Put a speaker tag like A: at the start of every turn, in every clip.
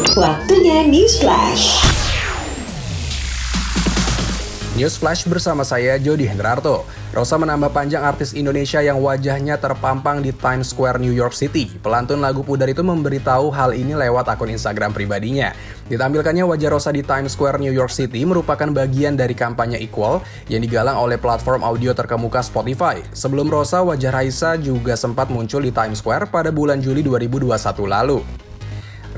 A: Waktunya News Flash.
B: News Flash bersama saya Jody Hendrarto. Rosa menambah panjang artis Indonesia yang wajahnya terpampang di Times Square New York City. Pelantun lagu pudar itu memberitahu hal ini lewat akun Instagram pribadinya. Ditampilkannya wajah Rosa di Times Square New York City merupakan bagian dari kampanye Equal yang digalang oleh platform audio terkemuka Spotify. Sebelum Rosa, wajah Raisa juga sempat muncul di Times Square pada bulan Juli 2021 lalu.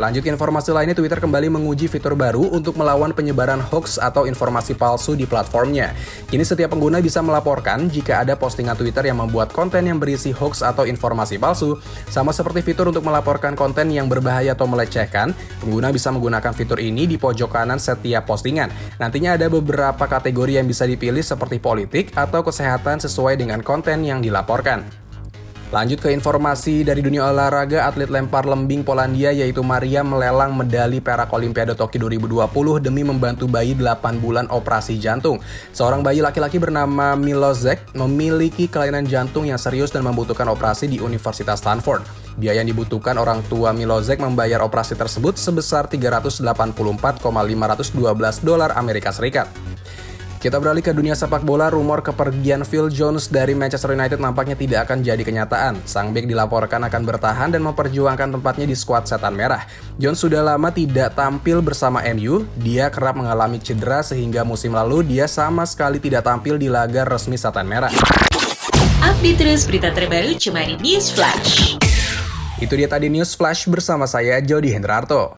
B: Lanjut informasi lainnya, Twitter kembali menguji fitur baru untuk melawan penyebaran hoax atau informasi palsu di platformnya. Kini setiap pengguna bisa melaporkan jika ada postingan Twitter yang membuat konten yang berisi hoax atau informasi palsu. Sama seperti fitur untuk melaporkan konten yang berbahaya atau melecehkan, pengguna bisa menggunakan fitur ini di pojok kanan setiap postingan. Nantinya ada beberapa kategori yang bisa dipilih seperti politik atau kesehatan sesuai dengan konten yang dilaporkan. Lanjut ke informasi dari dunia olahraga, atlet lempar lembing Polandia yaitu Maria melelang medali perak Olimpiade Tokyo 2020 demi membantu bayi 8 bulan operasi jantung. Seorang bayi laki-laki bernama Milozek memiliki kelainan jantung yang serius dan membutuhkan operasi di Universitas Stanford. Biaya yang dibutuhkan orang tua Milozek membayar operasi tersebut sebesar 384,512 dolar Amerika Serikat. Kita beralih ke dunia sepak bola, rumor kepergian Phil Jones dari Manchester United nampaknya tidak akan jadi kenyataan. Sang bek dilaporkan akan bertahan dan memperjuangkan tempatnya di skuad setan merah. Jones sudah lama tidak tampil bersama MU, dia kerap mengalami cedera sehingga musim lalu dia sama sekali tidak tampil di laga resmi setan merah.
A: Update terus berita terbaru cuma di News Flash.
B: Itu dia tadi News Flash bersama saya Jody Hendrarto.